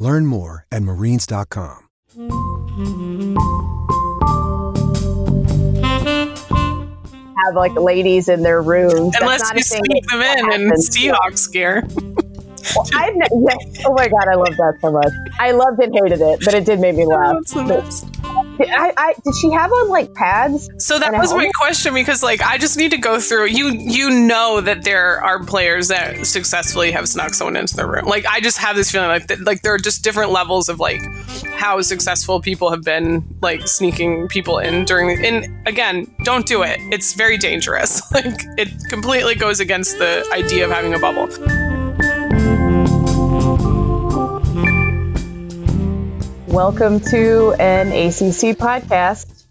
Learn more at marines.com. Have like ladies in their rooms. That's Unless not you a sneak that them in and happens. Seahawks gear. Well, I've ne- yeah. Oh my god, I love that so much. I loved and hated it, but it did make me laugh. That's the best. I, I, did she have on like pads? So that And a was my question because like I just need to go through you you know that there are players that successfully have snuck someone into the room. Like I just have this feeling like that, like there are just different levels of like how successful people have been like sneaking people in during the and again, don't do it. It's very dangerous. Like it completely goes against the idea of having a bubble. Welcome to an ACC podcast.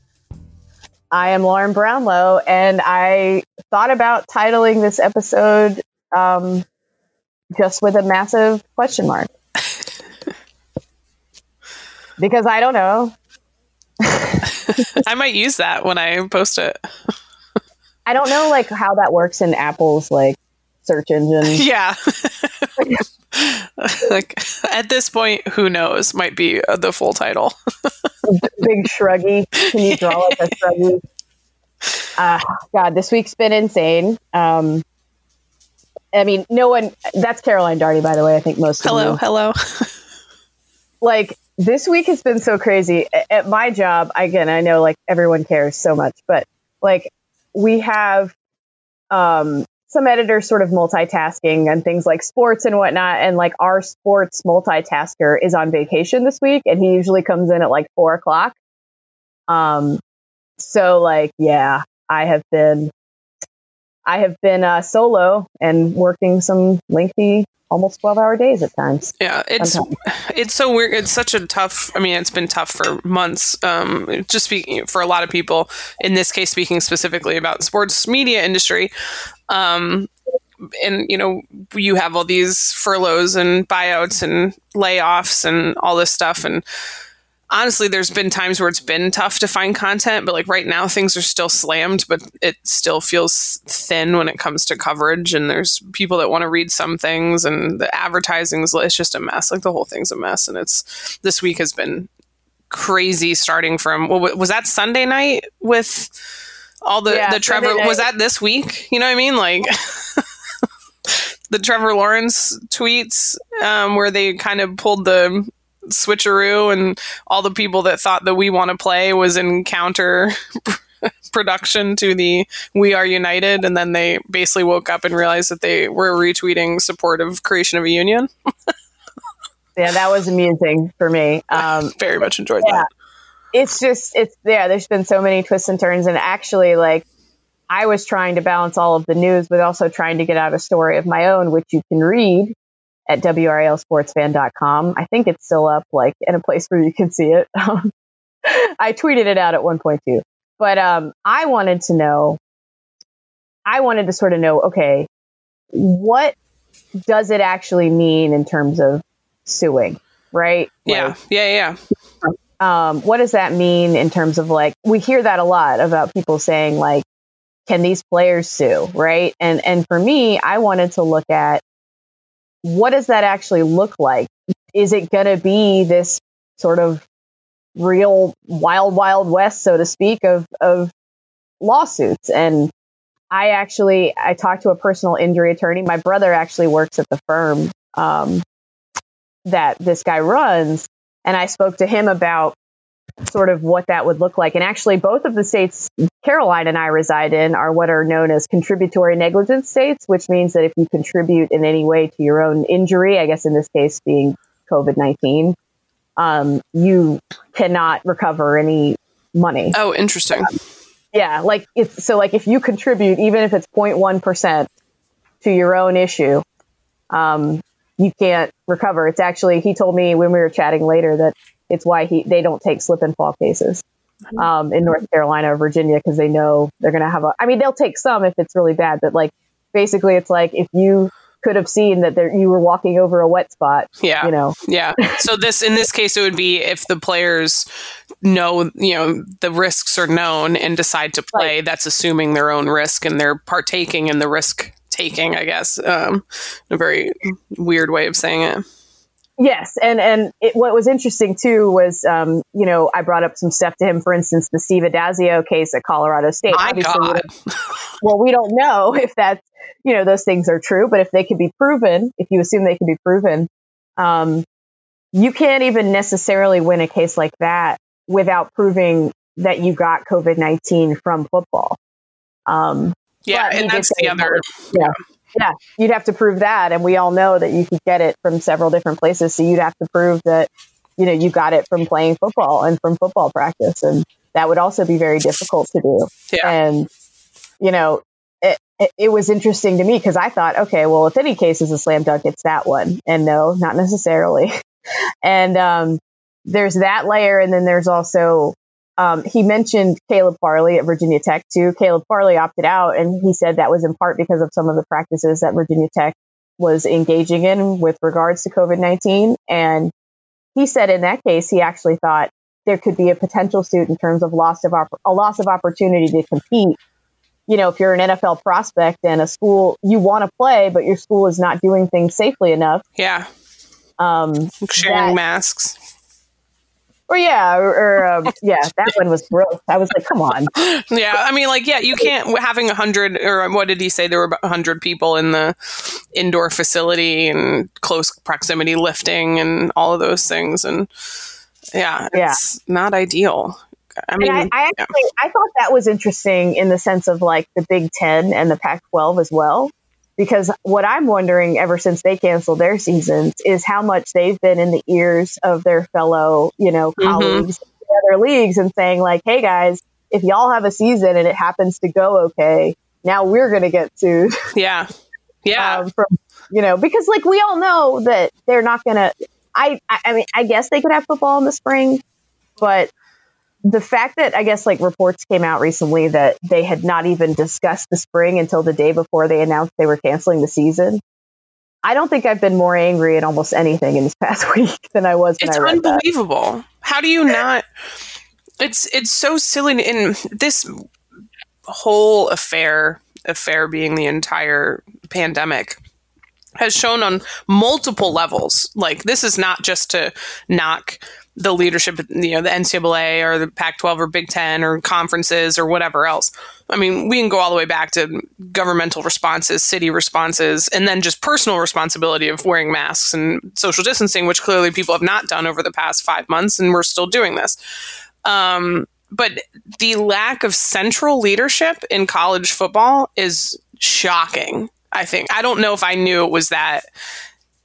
I am Lauren Brownlow, and I thought about titling this episode um, just with a massive question mark. because I don't know. I might use that when I post it. I don't know like how that works in Apple's like search engine. Yeah. like at this point, who knows? Might be uh, the full title. Big shruggy. Can you draw like a shruggy? Uh, God, this week's been insane. Um, I mean, no one. That's Caroline Darney, by the way. I think most Hello, you hello. like this week has been so crazy at my job again i know like everyone cares so much but like we have um some editors sort of multitasking and things like sports and whatnot. And like our sports multitasker is on vacation this week and he usually comes in at like four o'clock. Um so like yeah i have been i have been uh solo and working some lengthy almost 12 hour days at times Yeah, it's Sometimes. it's so weird. It's such a tough. I mean, it's been tough for months. Um, just speaking for a lot of people. In this case, speaking specifically about sports media industry. Um, and you know, you have all these furloughs and buyouts and layoffs and all this stuff. And honestly, there's been times where it's been tough to find content, but like right now, things are still slammed, but it still feels thin when it comes to coverage. And there's people that want to read some things, and the advertising's it's just a mess. Like the whole thing's a mess. And it's this week has been crazy starting from well, was that Sunday night with all the Yeah, the Trevor Sunday was night. that this week? You know what I mean? Like the Trevor Lawrence tweets um, where they kind of pulled the switcheroo and all the people that thought that we want to play was in counter production to the we are united and then they basically woke up and realized that they were retweeting support of creation of a union. Yeah that was amusing for me. Um very much enjoyed Yeah. that. It's just it's yeah there's been so many twists and turns and actually like i was trying to balance all of the news but also trying to get out a story of my own which you can read at wralsportsfan.com i think it's still up like in a place where you can see it. I tweeted it out at 1.2 but um i wanted to know i wanted to sort of know okay what does it actually mean in terms of suing right? Yeah Like, yeah yeah. um, what does that mean in terms of like we hear that a lot about people saying like can these players sue right? And and for me i wanted to look at what does that actually look like? Is it going to be this sort of real wild wild west so to speak of of lawsuits? And i actually i talked to a personal injury attorney. My brother actually works at the firm um, that this guy runs and I spoke to him about sort of what that would look like. And actually, both of the states Caroline and I reside in are what are known as contributory negligence states, which means that if you contribute in any way to your own injury, I guess in this case being COVID 19, um, you cannot recover any money. oh interesting Yeah, like it's so like if you contribute, even if it's 0.1 percent to your own issue, um, you can't recover. It's actually he told me when we were chatting later that It's why he they don't take slip and fall cases um, in North Carolina or Virginia because they know they're going to have a. I mean, they'll take some if it's really bad, but like basically, it's like if you could have seen that there, you were walking over a wet spot. Yeah, you know. Yeah. So this in this case, it would be if the players know you know the risks are known and decide to play. Right. That's assuming their own risk and they're partaking in the risk taking. I guess um, a very weird way of saying it. Yes, and and it, what was interesting too was, um, you know, I brought up some stuff to him. For instance, the Steve Addazio case at Colorado State. My Obviously, God. We well, we don't know if that's you know those things are true, but if they could be proven, if you assume they can be proven, um, you can't even necessarily win a case like that without proving that you got COVID nineteen from football. Um, yeah, and that's the other. Yeah. Yeah, you'd have to prove that, and we all know that you could get it from several different places. So you'd have to prove that you know you got it from playing football and from football practice, and that would also be very difficult to do. Yeah. And you know, it, it, it was interesting to me because I thought, okay, well, if any case is a slam dunk, it's that one, and no, not necessarily. and um, there's that layer, and then there's also um, he mentioned Caleb Farley at Virginia Tech too. Caleb Farley opted out, and he said that was in part because of some of the practices that Virginia Tech was engaging in with regards to COVID 19. And he said in that case, he actually thought there could be a potential suit in terms of loss of op- a loss of opportunity to compete. You know, if you're an NFL prospect and a school you want to play, but your school is not doing things safely enough. Yeah. Um, sharing that, masks. Or yeah, or, or um, yeah, that one was gross. I was like, come on. Yeah, I mean, like, yeah, you can't having a hundred or what did he say? There were about hundred people in the indoor facility and close proximity lifting and all of those things, and yeah, it's yeah. not ideal. I mean, I, I, actually yeah. I thought that was interesting in the sense of like the Big Ten and the Pac-12 as well because what I'm wondering ever since they canceled their seasons is how much they've been in the ears of their fellow, you know, mm-hmm. colleagues mm-hmm. in other leagues and saying like, "Hey guys, if y'all have a season and it happens to go okay, now we're going to get sued." Yeah. Yeah. um, from, you know, because like we all know that they're not going to I I mean, I guess they could have football in the spring, but the fact that I guess like reports came out recently that they had not even discussed the spring until the day before they announced they were canceling the season. I don't think I've been more angry at almost anything in this past week than I was. it's unbelievable. That. How do you not? It's it's so silly. In this whole affair, affair being the entire pandemic, has shown on multiple levels. Like this is not just to knock the leadership, you know, the NCAA or the Pac 12 or Big Ten or conferences or whatever else. I mean, we can go all the way back to governmental responses, city responses, and then just personal responsibility of wearing masks and social distancing, which clearly people have not done over the past five months, and we're still doing this. Um, but the lack of central leadership in college football is shocking. I think. I don't know if I knew it was that.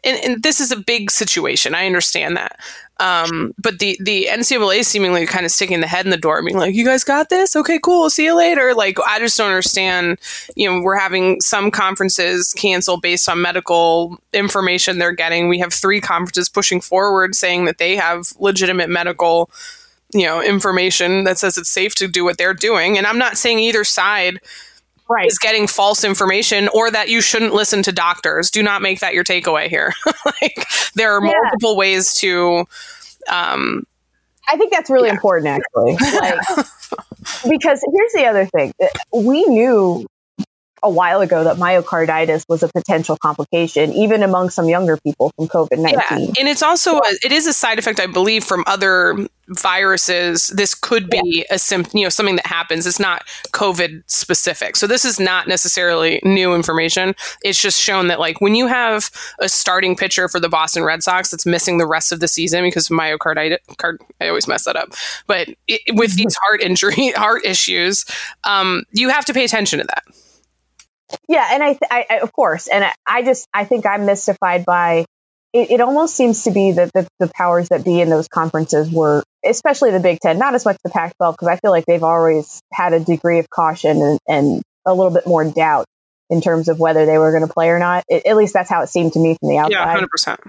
And, and this is a big situation. I understand that. Um, but the the NCAA seemingly kind of sticking the head in the door, being like, "You guys got this? Okay, cool. See you later." Like, I just don't understand. You know, we're having some conferences cancel based on medical information they're getting. We have three conferences pushing forward saying that they have legitimate medical, you know, information that says it's safe to do what they're doing. And I'm not saying either side right. is getting false information or that you shouldn't listen to doctors. Do not make that your takeaway here. like there are yeah. multiple ways to um, I think that's really yeah. important actually. Like, because here's the other thing. We knew a while ago that myocarditis was a potential complication, even among some younger people from COVID nineteen. Yeah. And it's also a, it is a side effect, I believe, from other viruses. This could be yeah. a symptom, you know, something that happens. It's not COVID specific, so this is not necessarily new information. It's just shown that like when you have a starting pitcher for the Boston Red Sox that's missing the rest of the season because of myocarditis, card, I always mess that up. But it, with these heart injury, heart issues, um, you have to pay attention to that. Yeah, and I, th- I, I, of course, and I, I, just I think I'm mystified by it. It almost seems to be that the, the powers that be in those conferences were, especially the Big Ten, not as much the Pac-12, because I feel like they've always had a degree of caution and, and a little bit more doubt in terms of whether they were going to play or not. It, at least that's how it seemed to me from the outside. Yeah, hundred percent.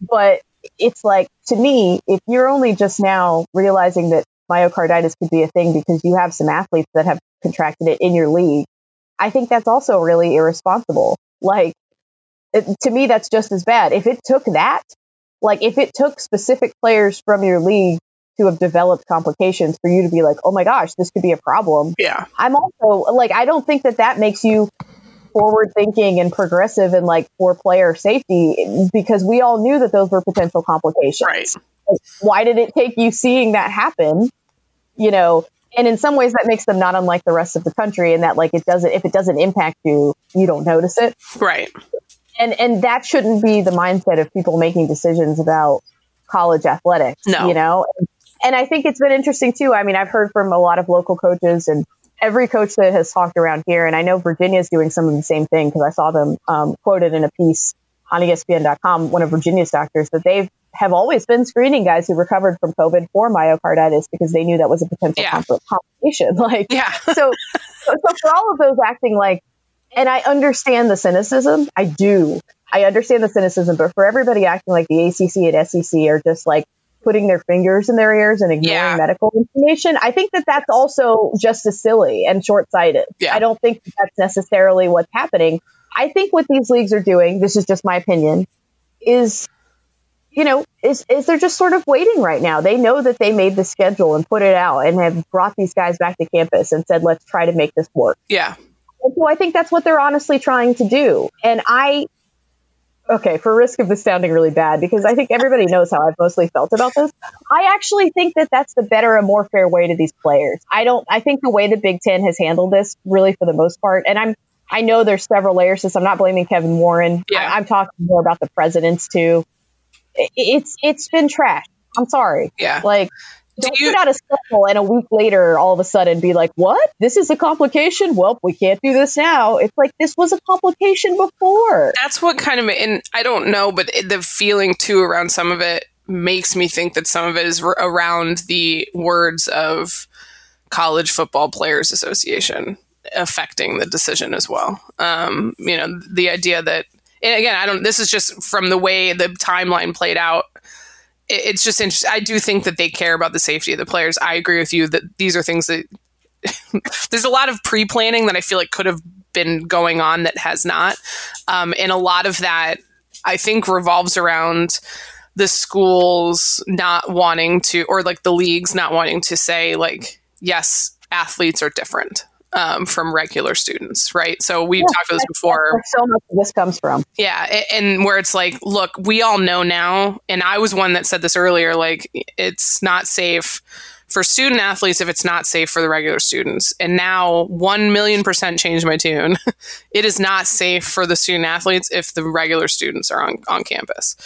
But it's like to me, if you're only just now realizing that myocarditis could be a thing because you have some athletes that have contracted it in your league, I think that's also really irresponsible. Like, it, to me, that's just as bad. If it took that, like, if it took specific players from your league to have developed complications for you to be like, oh my gosh, this could be a problem. Yeah. I'm also like, I don't think that that makes you forward thinking and progressive and like for player safety because we all knew that those were potential complications. Right. Like, why did it take you seeing that happen? You know, and in some ways that makes them not unlike the rest of the country and that like it doesn't if it doesn't impact you, you don't notice it. Right. And and that shouldn't be the mindset of people making decisions about college athletics. No. You know? And I think it's been interesting too. I mean, I've heard from a lot of local coaches and every coach that has talked around here, and I know Virginia's doing some of the same thing because I saw them um, quoted in a piece on ESPN.com, one of Virginia's doctors, that they have always been screening guys who recovered from COVID for myocarditis because they knew that was a potential Yeah. complication. Like, Yeah. so, so, for all of those acting like, and I understand the cynicism. I do. I understand the cynicism, but for everybody acting like the ACC and SEC are just like putting their fingers in their ears and ignoring Yeah. medical information, I think that that's also just as silly and short sighted. Yeah. I don't think that that's necessarily what's happening. I think what these leagues are doing, this is just my opinion, is you know, is is they're just sort of waiting right now. They know that they made the schedule and put it out and have brought these guys back to campus and said, let's try to make this work. Yeah. And so I think that's what they're honestly trying to do. And I, okay, for risk of this sounding really bad, because I think everybody knows how I've mostly felt about this. I actually think that that's the better and more fair way to these players. I don't, I think the way the Big Ten has handled this really for the most part, and I'm, I know there's several layers to this. I'm not blaming Kevin Warren. Yeah. I, I'm talking more about the presidents too. It's, it's been trash. I'm sorry. Yeah. Like, Do don't you- put out a schedule and a week later, all of a sudden, be like, "What? This is a complication? Well, we can't do this now." It's like this was a complication before. That's what kind of, and I don't know, but the feeling too around some of it makes me think that some of it is r- around the words of College Football Players Association affecting the decision as well. Um, you know, the idea that, and again, I don't, this is just from the way the timeline played out. It, it's just interesting. I do think that they care about the safety of the players. I agree with you that these are things that there's a lot of pre planning that I feel like could have been going on that has not. Um, and a lot of that, I think, revolves around the schools not wanting to, or like the leagues not wanting to say, like, yes, athletes are different um, from regular students, right? So we've talked about this before. So much this comes from. Yeah, and where it's like, look, we all know now, and I was one that said this earlier, like it's not safe for student athletes if it's not safe for the regular students. And now 1 million percent changed my tune. it is not safe for the student athletes if the regular students are on, on campus.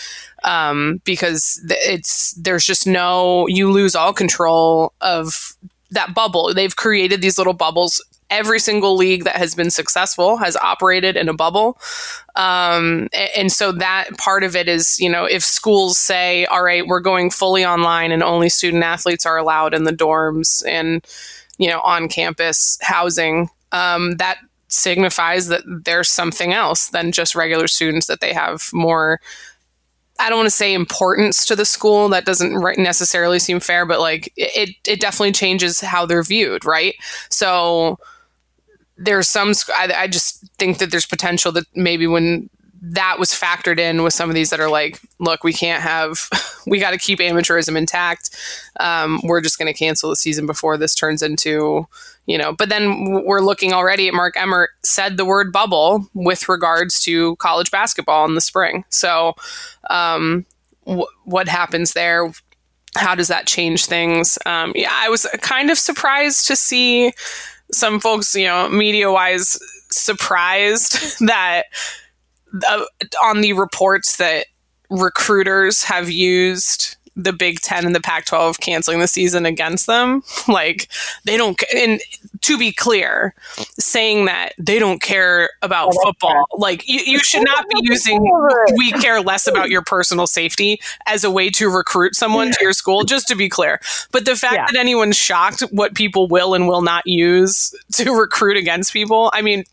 Um, because it's there's just no you lose all control of that bubble. They've created these little bubbles. Every single league that has been successful has operated in a bubble. Um, and so that part of it is, you know, if schools say, all right, we're going fully online and only student athletes are allowed in the dorms and, you know, on campus housing, um, that signifies that there's something else than just regular students, that they have more I don't want to say importance to the school. That doesn't necessarily seem fair, but like it, it definitely changes how they're viewed, right? So there's some. I, I just think that there's potential that maybe when that was factored in with some of these that are like, look, we can't have, we got to keep amateurism intact. Um, we're just going to cancel the season before this turns into, you know. But then we're looking already at Mark Emmert said the word bubble with regards to college basketball in the spring. So um, wh- what happens there? How does that change things? Um, yeah, I was kind of surprised to see some folks, you know, media wise, surprised that uh, on the reports that recruiters have used the Big Ten and the Pac 12 canceling the season against them. Like, they don't, and to be clear, saying that they don't care about Oh, football, like, you, you should not be using we care less about your personal safety as a way to recruit someone to your school, just to be clear. But the fact Yeah. that anyone's shocked what people will and will not use to recruit against people, I mean,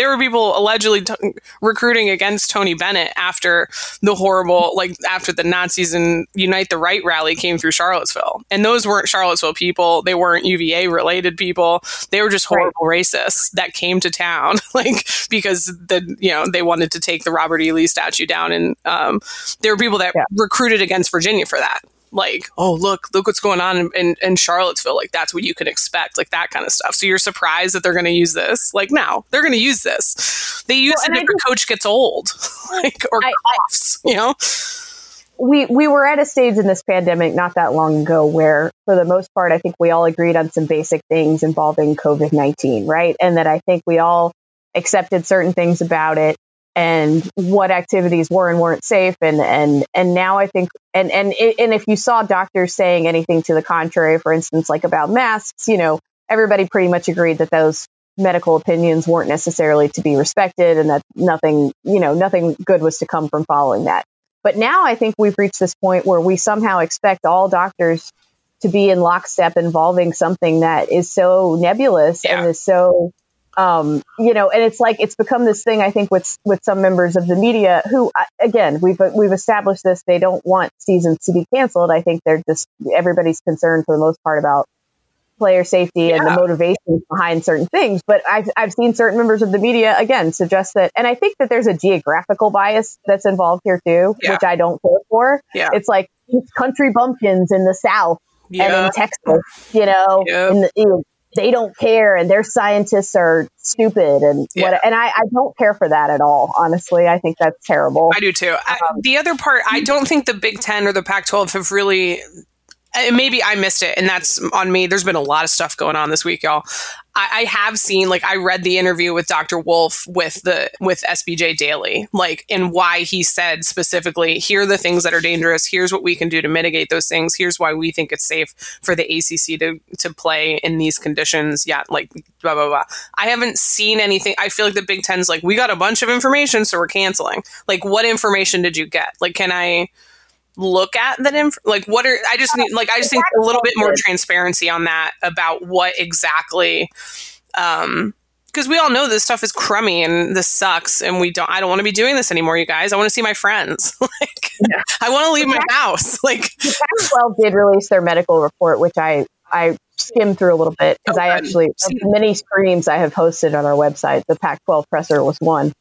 there were people allegedly t- recruiting against Tony Bennett after the horrible, like after the Nazis and Unite the Right rally came through Charlottesville. And those weren't Charlottesville people. They weren't UVA related people. They were just horrible right. racists that came to town, like because the you know they wanted to take the Robert E. Lee statue down, and um, there were people that yeah. recruited against Virginia for that like, oh, look, look what's going on in, in, in, Charlottesville. Like, that's what you can expect, like that kind of stuff. So you're surprised that they're going to use this? Like, no, they're going to use this. They use well, it if a coach gets old, like, or I, coughs, I, you know? We, we were at a stage in this pandemic not that long ago where, for the most part, I think we all agreed on some basic things involving COVID 19, right? And that I think we all accepted certain things about it and what activities were and weren't safe and and and now i think and and and if you saw doctors saying anything to the contrary for instance like about masks you know everybody pretty much agreed that those medical opinions weren't necessarily to be respected and that nothing you know nothing good was to come from following that but now i think we've reached this point where we somehow expect all doctors to be in lockstep involving something that is so nebulous yeah. and is so um, you know, and it's like it's become this thing. I think with with some members of the media who, again, we've we've established this. They don't want seasons to be canceled. I think they're just everybody's concerned for the most part about player safety yeah. and the motivation behind certain things. But I've I've seen certain members of the media again suggest that, and I think that there's a geographical bias that's involved here too, yeah. which I don't care for. Yeah. It's like country bumpkins in the South yeah. and in Texas, you know, yep. in the, they don't care and their scientists are stupid and yeah. what and I, I don't care for that at all honestly. I think that's terrible. I do too. Um, I, the other part i don't think the big 10 or the pac 12 have really Uh, maybe I missed it, and that's on me. There's been a lot of stuff going on this week, y'all. I, I, have seen, like, I read the interview with Dr. Wolfe with the with SBJ Daily, like, and why he said specifically, here are the things that are dangerous. Here's what we can do to mitigate those things. Here's why we think it's safe for the ACC to to play in these conditions. Yeah, like blah blah blah. I haven't seen anything. I feel like the Big Ten's like, we got a bunch of information, so we're canceling. Like, what information did you get? Like, can I? Look at that inf- like what are i just need like i just think a little bit more transparency on that about what exactly um because we all know this stuff is crummy and this sucks and we don't i don't want to be doing this anymore you guys. I want to see my friends. Like yeah. i want to leave my house. Like the Pac-12 did release their medical report which i i skimmed through a little bit because oh, i actually many streams i have hosted on our website the pac 12 presser was one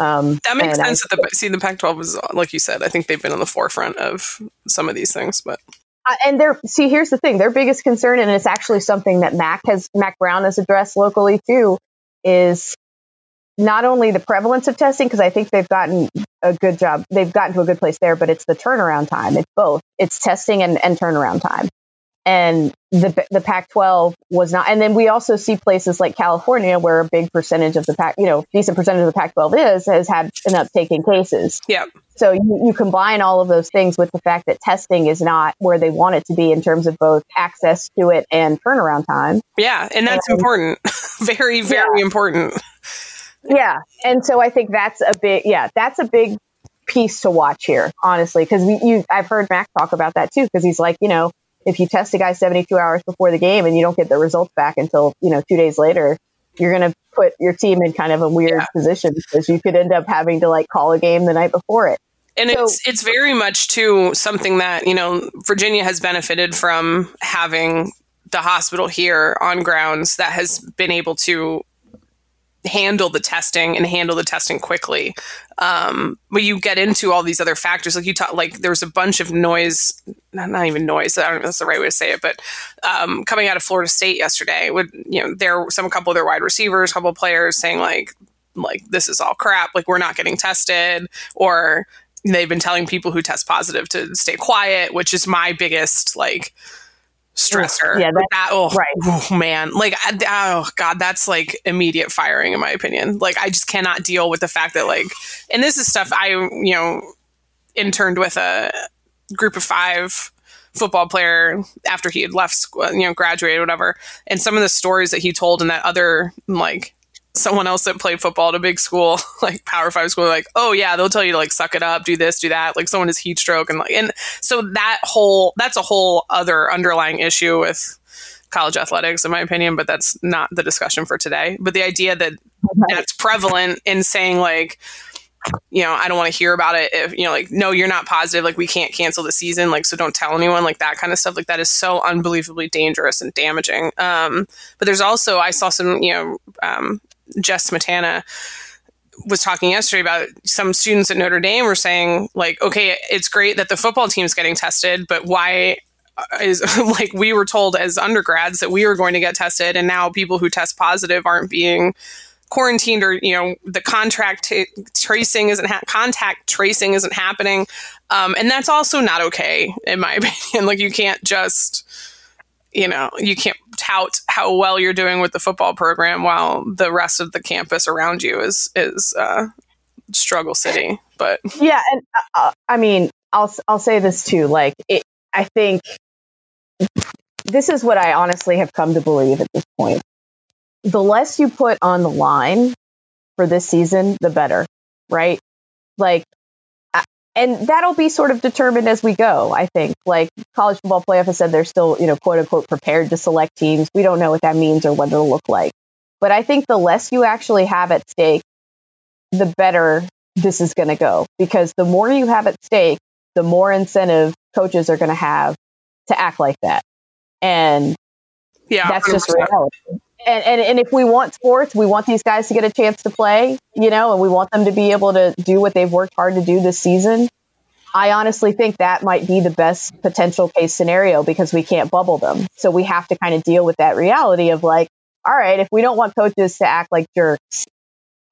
um, that makes sense. I, that the, see, the Pac-12 is like you said. I think they've been on the forefront of some of these things, but uh, and they're see. Here's the thing: their biggest concern, and it's actually something that Mack has Mack Brown has addressed locally too, is not only the prevalence of testing because I think they've gotten a good job. They've gotten to a good place there, but it's the turnaround time. It's both. It's testing and, and turnaround time and the the Pac-12 was not. And then we also see places like California, where a big percentage of the Pac, you know, decent percentage of the Pac-12 is, has had an uptake in cases. Yeah. So you, you combine all of those things with the fact that testing is not where they want it to be in terms of both access to it and turnaround time. Yeah, and that's and, important. very, very yeah. important. Yeah, and so I think that's a big. Yeah, that's a big piece to watch here, honestly, because we you I've heard Mack talk about that too, because he's like, you know if you test a guy 72 hours before the game and you don't get the results back until, you know, two days later, you're going to put your team in kind of a weird yeah. position because you could end up having to like call a game the night before it. And so, it's it's very much too something that, you know, Virginia has benefited from having the hospital here on grounds that has been able to handle the testing and handle the testing quickly. Um, but you get into all these other factors, like you talk, like there was a bunch of noise, not, not even noise. I don't know if that's the right way to say it, but um, coming out of Florida State yesterday, would you know there some couple of their wide receivers, a couple of players saying like like this is all crap, like we're not getting tested, or they've been telling people who test positive to stay quiet, which is my biggest like stressor. Yeah, that, that oh, right. oh man, like oh god, that's like immediate firing in my opinion. Like I just cannot deal with the fact that like, and this is stuff I you know interned with a group of five football player after he had left school, you know, graduated, whatever. And some of the stories that he told in that other like someone else that played football at a big school, like Power Five school, like, oh yeah, they'll tell you to like suck it up, do this, do that. Like someone has heat stroke and like, and so that whole that's a whole other underlying issue with college athletics, in my opinion, but that's not the discussion for today. But the idea that that's prevalent in saying, like, you know, I don't want to hear about it if, you know, like, no, you're not positive. Like, we can't cancel the season. Like, so don't tell anyone. Like, that kind of stuff. Like, that is so unbelievably dangerous and damaging. Um, but there's also, I saw some, you know, um, Jess Matana was talking yesterday about some students at Notre Dame were saying, like, okay, it's great that the football team's getting tested, but why is like we were told as undergrads that we were going to get tested, and now people who test positive aren't being quarantined or you know the contract t- tracing isn't ha- contact tracing isn't happening. Um, and that's also not okay in my opinion. Like you can't just you know you can't tout how well you're doing with the football program while the rest of the campus around you is is uh, struggle city but yeah and uh, i mean i'll i'll say this too like it, i think this is what i honestly have come to believe at this point the less you put on the line for this season, the better, right? Like, and that'll be sort of determined as we go, I think. Like, college football playoff has said they're still, you know, quote unquote, prepared to select teams. We don't know what that means or what it'll look like. But I think the less you actually have at stake, the better this is going to go. Because the more you have at stake, the more incentive coaches are going to have to act like that. And yeah, that's 100%. just reality and, and and if we want sports, we want these guys to get a chance to play, you know, and we want them to be able to do what they've worked hard to do this season. I honestly think that might be the best potential case scenario because we can't bubble them. So we have to kind of deal with that reality of like, all right, if we don't want coaches to act like jerks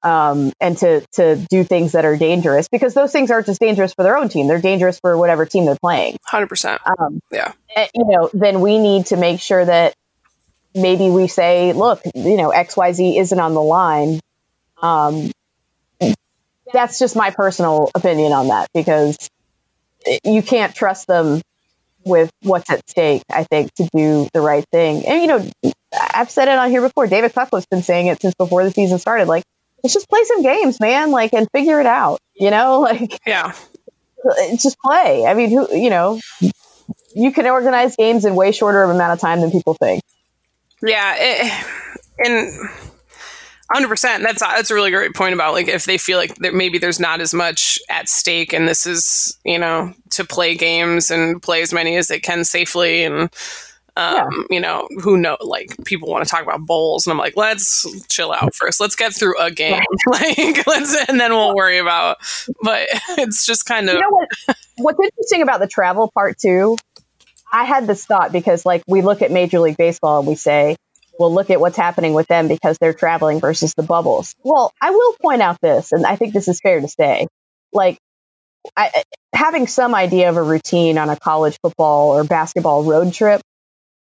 um, and to to do things that are dangerous, because those things aren't just dangerous for their own team; they're dangerous for whatever team they're playing. Hundred um, percent. Yeah. Eh, you know, then we need to make sure that maybe we say, look, you know, XYZ isn't on the line. Um, that's just my personal opinion on that because you can't trust them with what's at stake, I think, to do the right thing. And, you know, I've said it on here before. David Cutcliffe's been saying it since before the season started. Like, let's just play some games, man, like, and figure it out, you know? Like, yeah. Just play. I mean, who, you know, you can organize games in way shorter of amount of time than people think. Yeah, it, and hundred percent. That's that's a really great point about like if they feel like there, maybe there's not as much at stake, and this is you know to play games and play as many as they can safely, and um, yeah. you know who know like people want to talk about bowls, and I'm like, let's chill out first. Let's get through a game, like let's, and then we'll worry about. But it's just kind of you know what, what's interesting about the travel part too I had this thought because, like, we look at Major League Baseball and we say, well, look at what's happening with them because they're traveling versus the bubbles. Well, I will point out this, and I think this is fair to say. Like, I, having some idea of a routine on a college football or basketball road trip,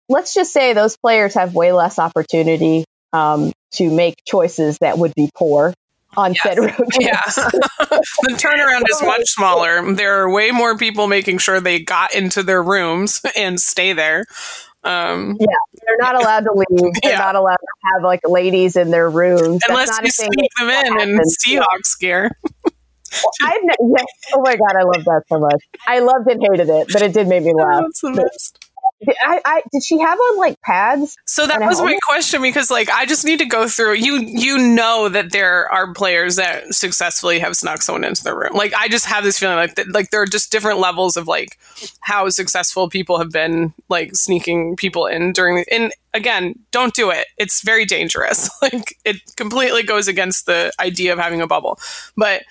let's just say those players have way less opportunity um, to make choices that would be poor on yes. said road Yeah. the turnaround is much smaller. There are way more people making sure they got into their rooms and stay there. Um, yeah, they're not allowed to leave. They're yeah. not allowed to have like ladies in their rooms unless you sneak them in in Seahawks gear. well, I've ne-. Oh my god, I love that so much. I loved and hated it, but it did make me laugh. That's the best. I, I, did she have on like pads? So that was my question because like I just need to go through. You you know that there are players that successfully have snuck someone into the room. Like I just have this feeling like that, like there are just different levels of like how successful people have been like sneaking people in during. The, and again, don't do it. It's very dangerous. like it completely goes against the idea of having a bubble. But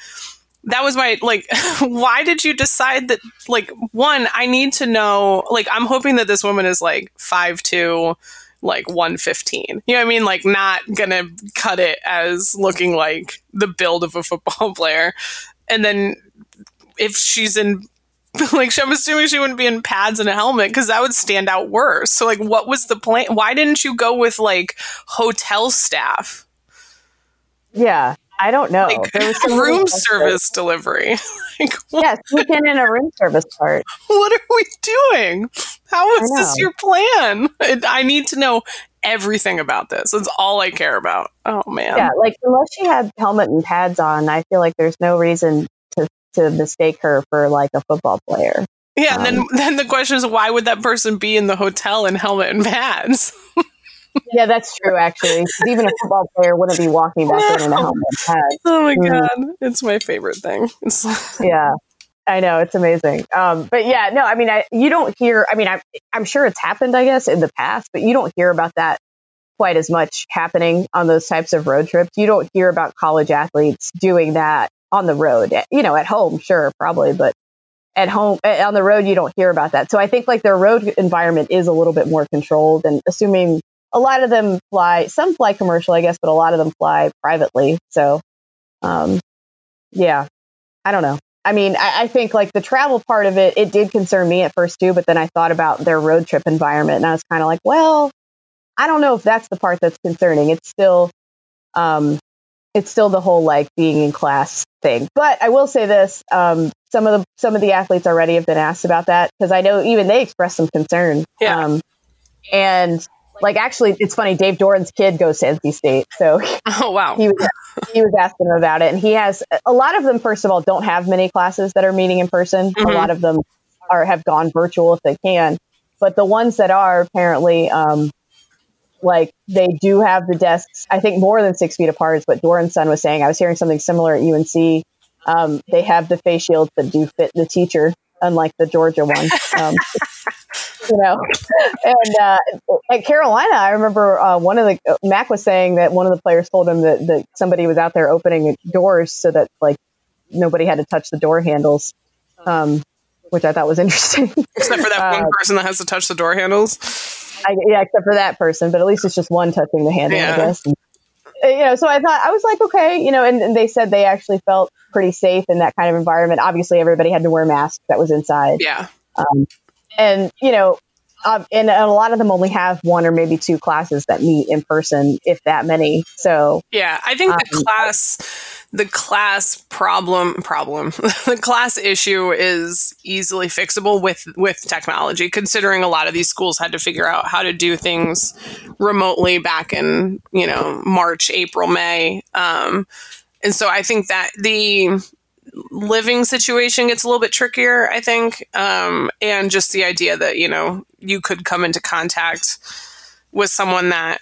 that was my like why did you decide that like one i need to know like i'm hoping that this woman is like five two like 115 you know what i mean? Like not gonna cut it as looking like the build of a football player. And then if she's in like i'm assuming she wouldn't be in pads and a helmet because that would stand out worse. So like what was the plan why didn't you go with like hotel staff? Yeah I don't know. Like, there was some room service delivery. like, yes, we can in a room service part. What are we doing? How is this your plan? I need to know everything about this. That's all I care about. Oh man. Yeah, like unless she had helmet and pads on, I feel like there's no reason to to mistake her for like a football player. Yeah, and then um, then the question is why would that person be in the hotel in helmet and pads? yeah, that's true. Actually, even a football player wouldn't be walking back in in a helmet. Oh my mm. god, it's my favorite thing. yeah, I know it's amazing. Um, but yeah, no, I mean, I, you don't hear. I mean, I, I'm sure it's happened, I guess, in the past, but you don't hear about that quite as much happening on those types of road trips. You don't hear about college athletes doing that on the road. You know, at home, sure, probably, but at home eh, on the road you don't hear about that so i think like their road environment is a little bit more controlled and assuming a lot of them fly some fly commercial i guess but a lot of them fly privately so um yeah i don't know i mean I, I, think like the travel part of it it did concern me at first too but then i thought about their road trip environment and i was kind of like well i don't know if that's the part that's concerning it's still um it's still the whole like being in class thing. But I will say this: um, some of the some of the athletes already have been asked about that because I know even they expressed some concern. Yeah. Um, and like actually, it's funny. Dave Doeren's kid goes to NC State, so oh wow, he was he was asking him about it, and he has a lot of them. First of all, don't have many classes that are meeting in person. Mm-hmm. A lot of them are have gone virtual if they can, but the ones that are apparently um, like they do have the desks, I think more than six feet apart is what Doran's son was saying. I was hearing something similar at UNC. Um, they have the face shields that do fit the teacher, unlike the Georgia one. Um, you know, and uh, at Carolina, I remember uh, one of the Mack was saying that one of the players told him that, that somebody was out there opening doors so that like nobody had to touch the door handles, um, which I thought was interesting. Except for that one uh, person that has to touch the door handles. I, yeah, except for that person, but at least it's just one touching the handle, yeah. I guess. And, uh, you know, so I thought I was like, okay, you know, and, and, they said they actually felt pretty safe in that kind of environment. Obviously, everybody had to wear masks that was inside. Yeah. Um, and you know, um, and a lot of them only have one or maybe two classes that meet in person, if that many. So yeah, I think um, the class the class problem problem the class issue is easily fixable with with technology considering a lot of these schools had to figure out how to do things remotely back in you know march april may um, and so i think that the living situation gets a little bit trickier i think um, and just the idea that you know you could come into contact with someone that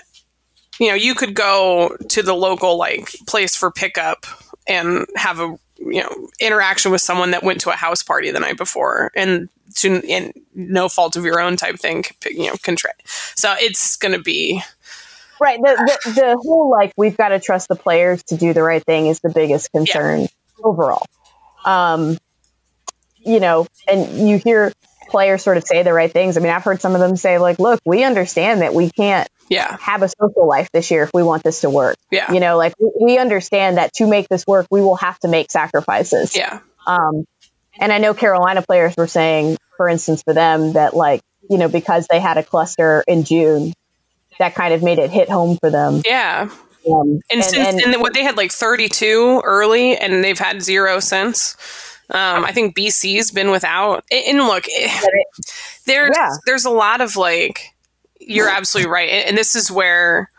you know, you could go to the local like place for pickup and have a you know interaction with someone that went to a house party the night before and to and no fault of your own type thing you know contra- so it's going to be right the, the, the whole like we've got to trust the players to do the right thing is the biggest concern yeah. overall um you know and you hear players sort of say the right things i mean i've heard some of them say like look we understand that we can't yeah. have a social life this year if we want this to work. Yeah. You know, like we understand that to make this work, we will have to make sacrifices. Yeah. Um, and I know Carolina players were saying, for instance, for them that like, you know, because they had a cluster in June, that kind of made it hit home for them. Yeah. Um, and, and, since, and, and what they had like 32 early and they've had zero since. Um, I think BC's been without. And look, there's yeah. there's a lot of like you're absolutely right, and, this is where,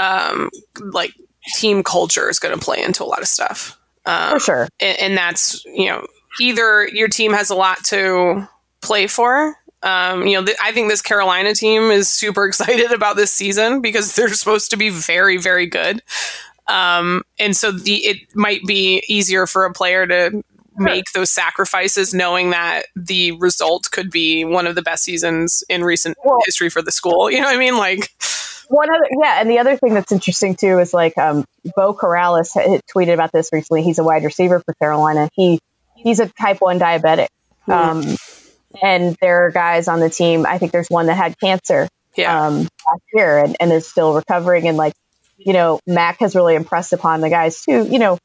um, like team culture is going to play into a lot of stuff. Um, For sure, and, and, that's you know either your team has a lot to play for. Um, you know, th- I think this Carolina team is super excited about this season because they're supposed to be very, very good. Um, and so the it might be easier for a player to make those sacrifices knowing that the result could be one of the best seasons in recent well, history for the school. You know what I mean? Like one other, yeah. And the other thing that's interesting too is like, um, Beau Corrales tweeted about this recently. He's a wide receiver for Carolina. He, he's a type one diabetic. Hmm. Um, and there are guys on the team. I think there's one that had cancer, yeah. um, last year and, and is still recovering. And like, you know, Mack has really impressed upon the guys too, you know,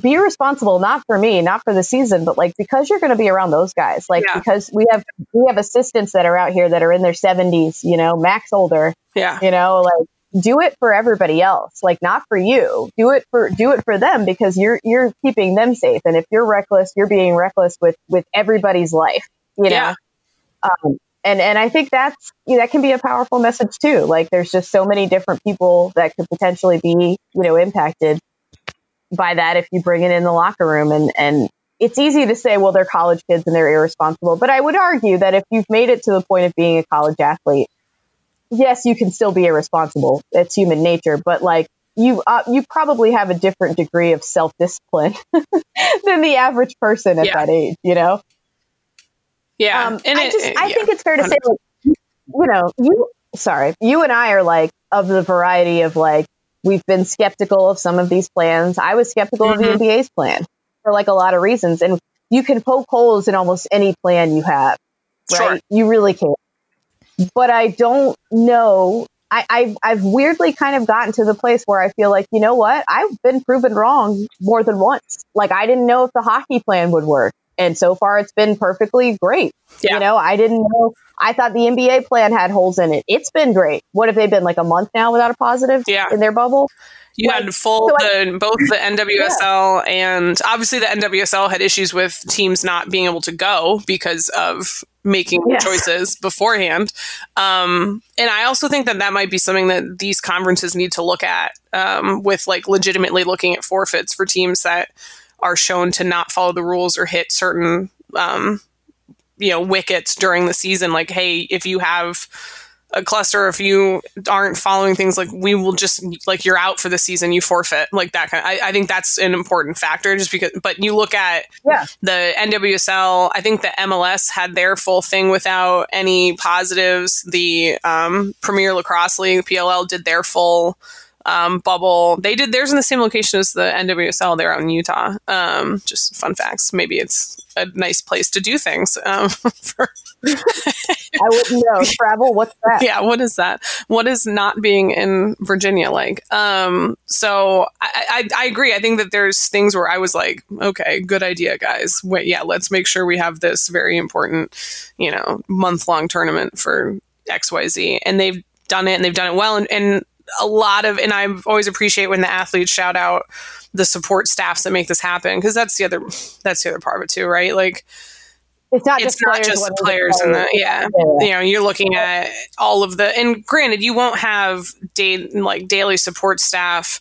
be responsible not for me not for the season but like because you're going to be around those guys like yeah. because we have we have assistants that are out here that are in their 70s you know max older yeah you know like do it for everybody else like not for you do it for do it for them because you're you're keeping them safe and if you're reckless you're being reckless with with everybody's life you know yeah. um, and and I think that's you know, that can be a powerful message too. Like there's just so many different people that could potentially be you know impacted by that if you bring it in the locker room and and it's easy to say, well, they're college kids and they're irresponsible. But I would argue that if you've made it to the point of being a college athlete, yes, you can still be irresponsible. It's human nature. But like you, uh, you probably have a different degree of self discipline than the average person at yeah. that age, you know? Yeah. Um, and I just, I yeah, think it's fair to 100%. say, like, you know, you, sorry, you and I are like of the variety of like, we've been skeptical of some of these plans. I was skeptical mm-hmm. of the NBA's mm-hmm. plan for like a lot of reasons. And you can poke holes in almost any plan you have, right? Sure. You really can. But I don't know. I, I've, I've weirdly kind of gotten to the place where I feel like, you know what? I've been proven wrong more than once. Like, I didn't know if the hockey plan would work. And so far, it's been perfectly great. Yeah. You know, I didn't know. I thought the NBA plan had holes in it. It's been great. What have they been like a month now without a positive yeah. in their bubble? You like, had full so I, the, both the NWSL yeah. and obviously the NWSL had issues with teams not being able to go because of making yes. choices beforehand. Um, and I also think that that might be something that these conferences need to look at um, with like legitimately looking at forfeits for teams that are shown to not follow the rules or hit certain um, you know wickets during the season like hey if you have a cluster if you aren't following things like we will just like you're out for the season you forfeit like that kind of, I, I think that's an important factor just because but you look at yeah. the nwsl i think the mls had their full thing without any positives the um, premier lacrosse league pll did their full um, bubble. They did theirs in the same location as the NWSL. They're out in Utah. Um, just fun facts. Maybe it's a nice place to do things. Um, for I wouldn't know. Travel? What's that? Yeah, what is that? What is not being in Virginia like? Um, so I, I, I agree. I think that there's things where I was like, okay, good idea, guys. Wait, yeah, let's make sure we have this very important, you know, month long tournament for XYZ. And they've done it and they've done it well. And, and a lot of, and I always appreciate when the athletes shout out the support staffs that make this happen because that's the other, that's the other part of it too, right? Like, it's not it's just not players, just players in the yeah. yeah. You know, you're looking at all of the and granted, you won't have day like daily support staff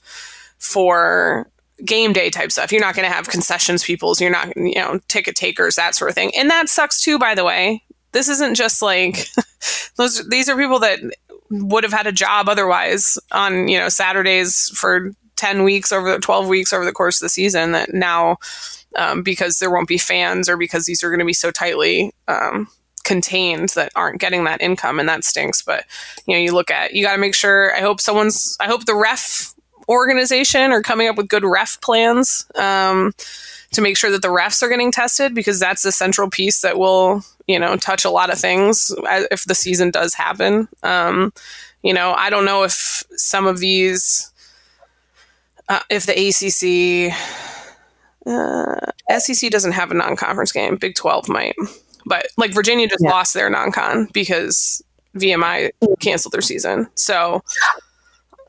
for game day type stuff. You're not going to have concessions peoples. You're not you know ticket takers that sort of thing, and that sucks too. By the way, this isn't just like those. These are people that would have had a job otherwise on you know Saturdays for ten weeks over the twelve weeks over the course of the season that now um, because there won't be fans or because these are going to be so tightly um, contained that aren't getting that income and that stinks. But you know you look at you got to make sure. I hope someone's. I hope the ref organization are coming up with good ref plans. Um, to make sure that the refs are getting tested because that's the central piece that will you know touch a lot of things if the season does happen. Um, you know i don't know if some of these uh, if the acc uh, sec doesn't have a non-conference game. Big 12 might. But like virginia just yeah. lost their non-con because vmi canceled their season. So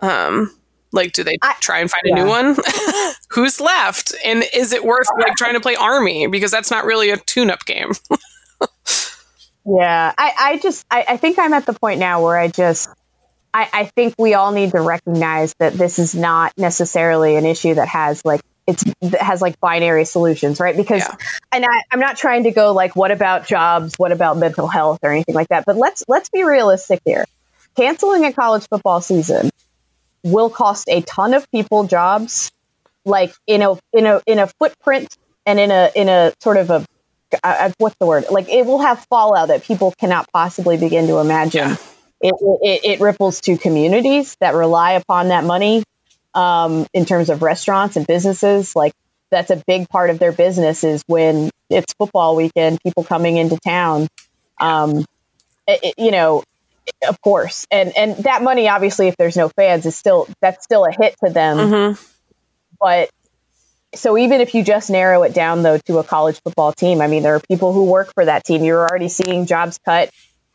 um like, do they I, try and find yeah. a new one? Who's left? And is it worth like trying to play Army? Because that's not really a tune up game. yeah. I, I just, I, I think I'm at the point now where I just, I, I think we all need to recognize that this is not necessarily an issue that has like it's that has like binary solutions, right? Because, yeah. and I, I'm not trying to go like, what about jobs? What about mental health or anything like that? But let's let's be realistic here. Canceling a college football season will cost a ton of people jobs, like in a in a in a footprint and in a in a sort of a uh, what's the word? Like it will have fallout that people cannot possibly begin to imagine. Yeah. It, it, it, ripples to communities that rely upon that money um, in terms of restaurants and businesses. Like that's a big part of their business is when it's football weekend, people coming into town. Um, it, you know, of course, and and that money, obviously, if there's no fans, is still that's still a hit to them. Mm-hmm. But so even if you just narrow it down though to a college football team, I mean, there are people who work for that team. You're already seeing jobs cut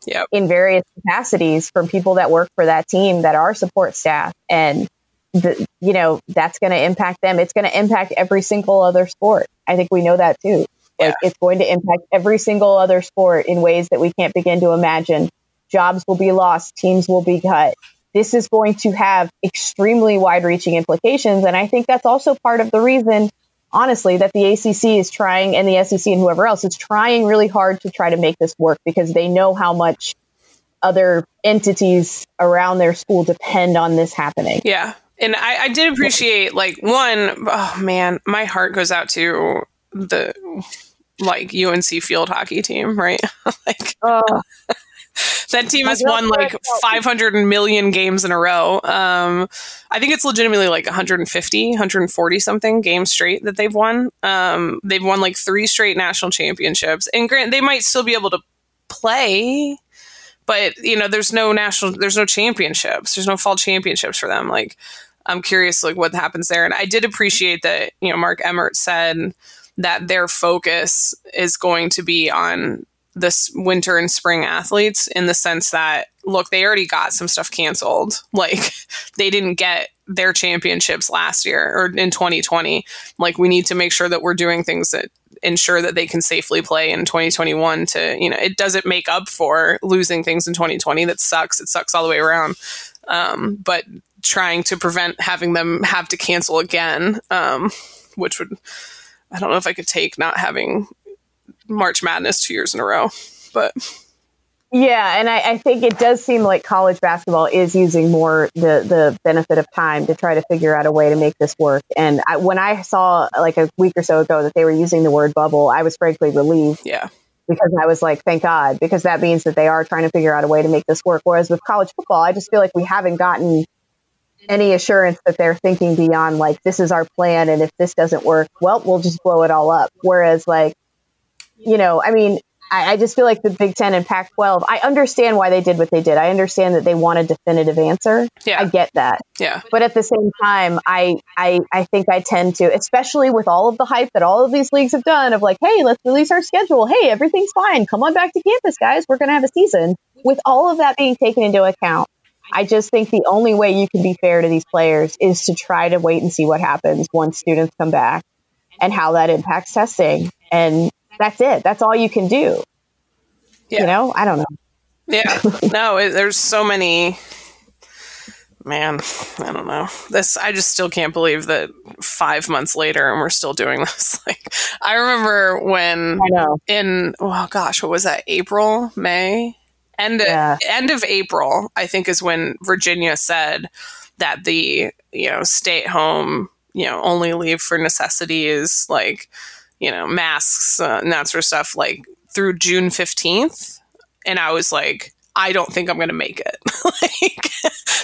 yep. in various capacities from people that work for that team that are support staff, and the, you know that's going to impact them. It's going to impact every single other sport. I think we know that too. Like yeah. it's going to impact every single other sport in ways that we can't begin to imagine jobs will be lost, teams will be cut. This is going to have extremely wide reaching implications. And I think that's also part of the reason honestly, that the ACC is trying and the SEC and whoever else is trying really hard to try to make this work because they know how much other entities around their school depend on this happening. Yeah. And I, I did appreciate, like, one, oh man, my heart goes out to the like UNC field hockey team, right? like, Oh, that team has won like 500 million games in a row. Um, I think it's legitimately like 150, 140 something games straight that they've won. Um, they've won like three straight national championships, and grant they might still be able to play, but you know, there's no national, there's no championships, there's no fall championships for them. Like, I'm curious like what happens there, and I did appreciate that you know Mark Emmert said that their focus is going to be on this winter and spring athletes in the sense that look they already got some stuff canceled. Like they didn't get their championships last year or in 2020 like we need to make sure that we're doing things that ensure that they can safely play in 2021 to you know it doesn't make up for losing things in 2020 that sucks. It sucks all the way around. Um, but trying to prevent having them have to cancel again um, which would i don't know if i could take not having March Madness two years in a row. But Yeah, and I, I think it does seem like college basketball is using more the the benefit of time to try to figure out a way to make this work. And I, when I saw like a week or so ago that they were using the word bubble, I was frankly relieved yeah, because I was like, thank God, because that means that they are trying to figure out a way to make this work. Whereas with college football, I just feel like we haven't gotten any assurance that they're thinking beyond like this is our plan, and if this doesn't work, well, we'll just blow it all up. Whereas like, you know, I mean, I, I just feel like the Big Ten and Pac 12, I understand why they did what they did. I understand that they want a definitive answer. yeah, I get that. yeah, But at the same time, I, I I think I tend to, especially with all of the hype that all of these leagues have done of like, hey, let's release our schedule. Hey, everything's fine. Come on back to campus, guys. We're going to have a season. With all of that being taken into account, I just think the only way you can be fair to these players is to try to wait and see what happens once students come back and how that impacts testing. And that's it. That's all you can do. Yeah. You know, I don't know. yeah. No, it, there's so many. Man, I don't know. This I just still can't believe that five months later and we're still doing this. Like, I remember when I know. in oh gosh, what was that? April, May, end Yeah. end of April, I think is when Virginia said that the you know stay at home, you know, only leave for necessity is like you know masks uh, and that sort of stuff, like through June fifteenth, and I was like. I don't think I'm going to make it. like,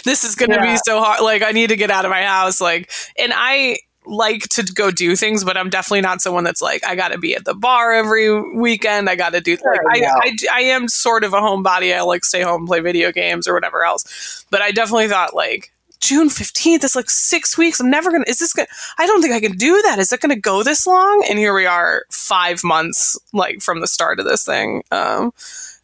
this is going to Yeah. be so hard. Like, I need to get out of my house. Like, and I like to go do things, but I'm definitely not someone that's like, I got to be at the bar every weekend. I got to do, Sure, like, I, no. I, I am sort of a homebody. I like stay home, play video games or whatever else. But I definitely thought like, June 15th, It's like six weeks. I'm never gonna, is this gonna, I don't think I can do that. Is it gonna go this long? And here we are five months like from the start of this thing. Um,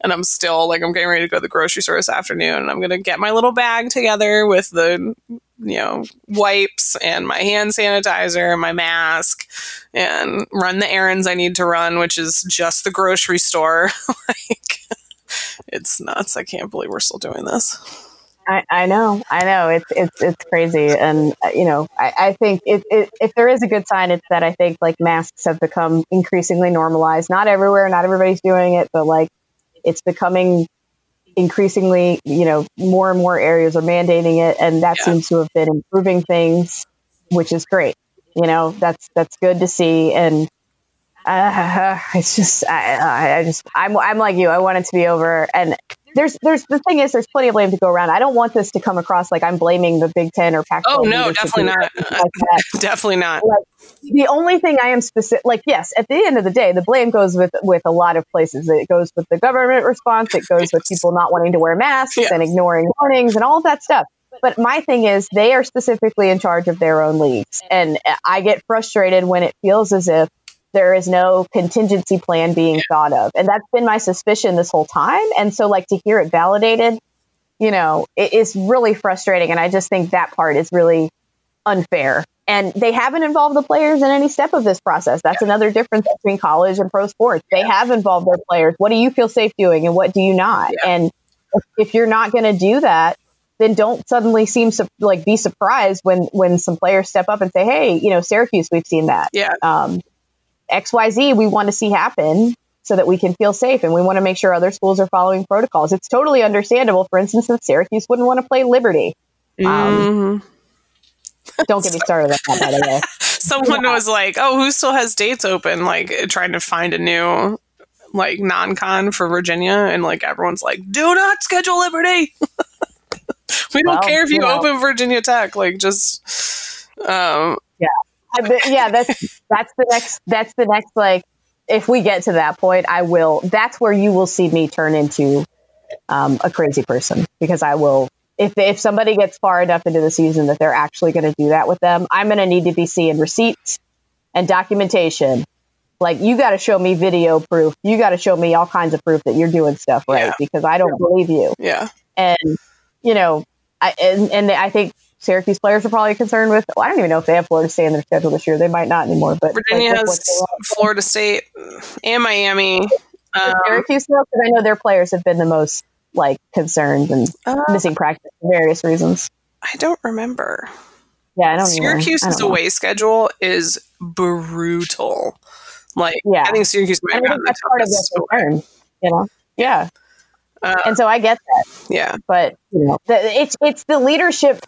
and I'm still like, I'm getting ready to go to the grocery store this afternoon and I'm gonna get my little bag together with the, you know, wipes and my hand sanitizer and my mask and run the errands I need to run, which is just the grocery store. like, it's nuts. I can't believe we're still doing this. I, I know, I know. It's it's it's crazy, and uh, you know, I, I think it, it, if there is a good sign, it's that I think like masks have become increasingly normalized. Not everywhere, not everybody's doing it, but like it's becoming increasingly, you know, more and more areas are mandating it, and that Yeah. seems to have been improving things, which is great. You know, that's that's good to see, and uh, it's just I, I I just I'm I'm like you. I want it to be over, and there's there's the thing is there's plenty of blame to go around. I don't want this to come across like I'm blaming the Big Ten or Pac-12. Oh, no, definitely not. like that. Definitely not. The only thing I am specific, like yes, at the end of the day, the blame goes with with a lot of places. It goes with the government response. It goes with people not wanting to wear masks and ignoring warnings and all of that stuff. But my thing is, they are specifically in charge of their own leagues, and I get frustrated when it feels as if there is no contingency plan being thought of, and that's been my suspicion this whole time. And so, like to hear it validated, you know, it is really frustrating, and I just think that part is really unfair. And they haven't involved the players in any step of this process. That's another difference between college and pro sports. They have involved their players. What do you feel safe doing and what do you not? Yeah. And if- if you're not going to do that, then don't suddenly seem su- like be surprised when when some players step up and say, "Hey, you know, Syracuse, we've seen that." Yeah. Um, X Y Z, we want to see happen so that we can feel safe, and we want to make sure other schools are following protocols. It's totally understandable, for instance, that Syracuse wouldn't want to play Liberty. Um, Mhm. Don't get me started on that, by the way. Someone was like, "Oh, who still has dates open?" Like trying to find a new like non-con for Virginia, and like everyone's like, "Do not schedule Liberty. we don't Well, care if you you know. open Virginia Tech. Like just um, but yeah, that's that's the next that's the next like if we get to that point, I will that's where you will see me turn into um, a crazy person because I will if if somebody gets far enough into the season that they're actually going to do that with them, I'm going to need to be seeing receipts and documentation. Like you got to show me video proof. You got to show me all kinds of proof that you're doing stuff right Yeah. because I don't believe you yeah, and you know, I and, and I think Syracuse players are probably concerned with. Well, I don't even know if they have Florida State in their schedule this year. They might not anymore. But Virginia like, has what they want. Florida State and Miami. Um, Syracuse because I know their players have been the most like concerned and uh, missing practice for various reasons. I don't remember. Yeah, I don't. Syracuse's don't away schedule is brutal. Like, Yeah. I think Syracuse might I gotten think the that's part of the concern. You know. Yeah, Uh, and so I get that. yeah, but you know, the, it's it's the leadership.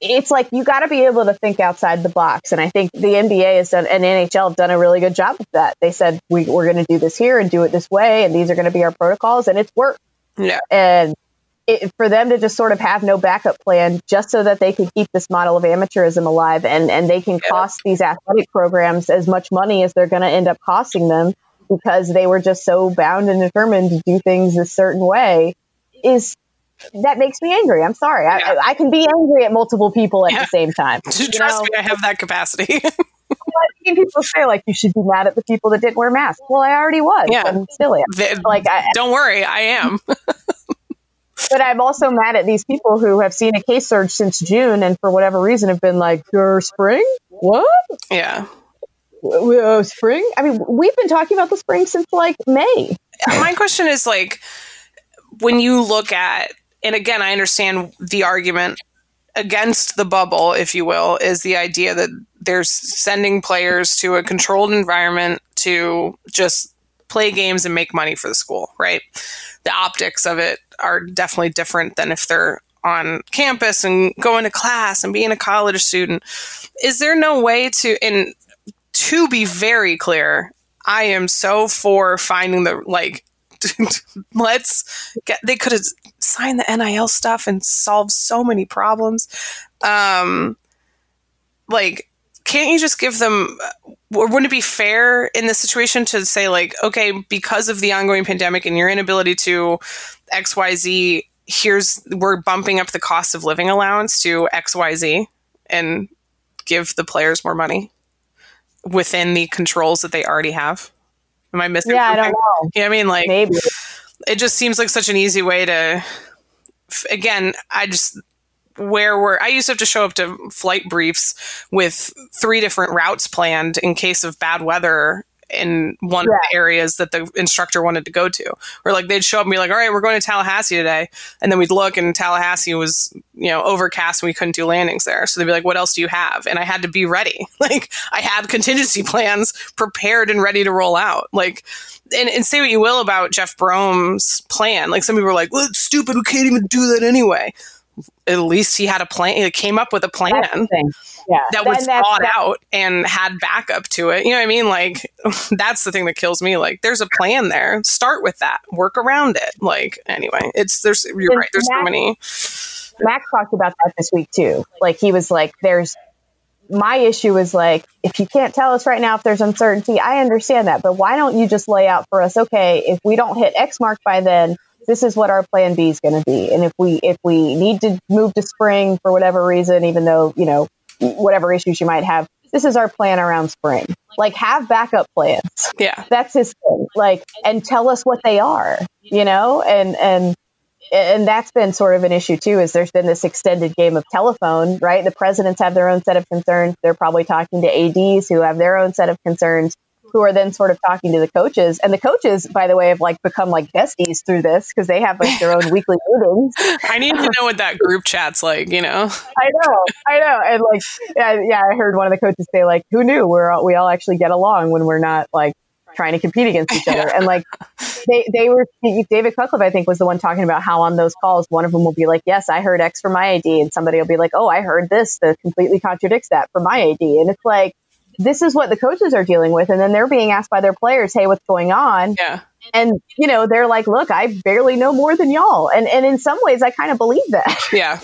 It's like you got to be able to think outside the box, and I think the NBA has done and NHL have done a really good job of that. They said we, we're going to do this here and do it this way, and these are going to be our protocols, and it's worked. yeah, And it, for them to just sort of have no backup plan, just so that they can keep this model of amateurism alive, and and they can Yeah. cost these athletic programs as much money as they're going to end up costing them because they were just so bound and determined to do things a certain way is that makes me angry. I'm sorry. I, Yeah. I, I can be angry at multiple people at Yeah. the same time. Trust know, me, I have that capacity. I've seen people say like you should be mad at the people that didn't wear masks. Well, I already was. Yeah. I'm still am. Th- Like, I, Don't worry, I am. but I'm also mad at these people who have seen a case surge since June and for whatever reason have been like, "Your spring? What? yeah. W- Uh, spring? I mean, we've been talking about the spring since like May. My question is like, when you look at, and again, I understand the argument against the bubble, if you will, is the idea that they're sending players to a controlled environment to just play games and make money for the school, right? The optics of it are definitely different than if they're on campus and going to class and being a college student. Is there no way to, and to be very clear, I am so for finding the like. let's get. They could have signed the NIL stuff and solved so many problems. Um, like, can't you just give them? Or wouldn't it be fair in this situation to say like, okay, because of the ongoing pandemic and your inability to X Y Z, here's we're bumping up the cost of living allowance to X Y Z and give the players more money within the controls that they already have. Am I missing? Yeah, I don't know. Yeah, I mean, like Maybe. it just seems like such an easy way to. Again, I just where we're. I used to have to show up to flight briefs with three different routes planned in case of bad weather in one of the areas that the instructor wanted to go to. Or like they'd show up and be like, "All right, we're going to Tallahassee today," and then we'd look and Tallahassee was you know overcast and we couldn't do landings there. So they'd be like, "What else do you have?" And I had to be ready. Like I had contingency plans prepared and ready to roll out. Like and, and say what you will about Jeff Brohm's plan. Like some people were like, well, it's stupid. We can't even do that anyway. At least he had a plan. He came up with a plan That's the thing. Yeah. that was And thought that- out and had backup to it. You know what I mean? Like that's the thing that kills me. Like there's a plan there. Start with that. Work around it. Like anyway, it's there's you're And right. There's so many. Max talked about that this week too. Like he was like, "There's." My issue is like, if you can't tell us right now if there's uncertainty, I understand that, but why don't you just lay out for us? Okay, if we don't hit X mark by then, this is what our plan B is going to be, and if we if we need to move to spring for whatever reason, even though you know whatever issues you might have, this is our plan around spring. Like have backup plans. Yeah. that's his thing. Like and tell us what they are you know? And and and that's been sort of an issue too is there's been this extended game of telephone right? The presidents have their own set of concerns. They're probably talking to ads who have their own set of concerns who are then sort of talking to the coaches. And the coaches, by the way, have like become like besties through this because they have like their own weekly meetings. I need to know what that group chat's like, you know? I know, I know. And like, yeah, yeah, I heard one of the coaches say like, who knew we're all, we all actually get along when we're not like trying to compete against each other. And like they, they were, David Cutcliffe, I think, was the one talking about how on those calls, one of them will be like, yes, I heard X for my AD. And somebody will be like, oh, I heard this that completely contradicts that for my AD. And it's like, this is what the coaches are dealing with. And then they're being asked by their players, hey, what's going on? Yeah. And, you know, they're like, look, I barely know more than y'all. And, and in some ways, I kind of believe that. Yeah.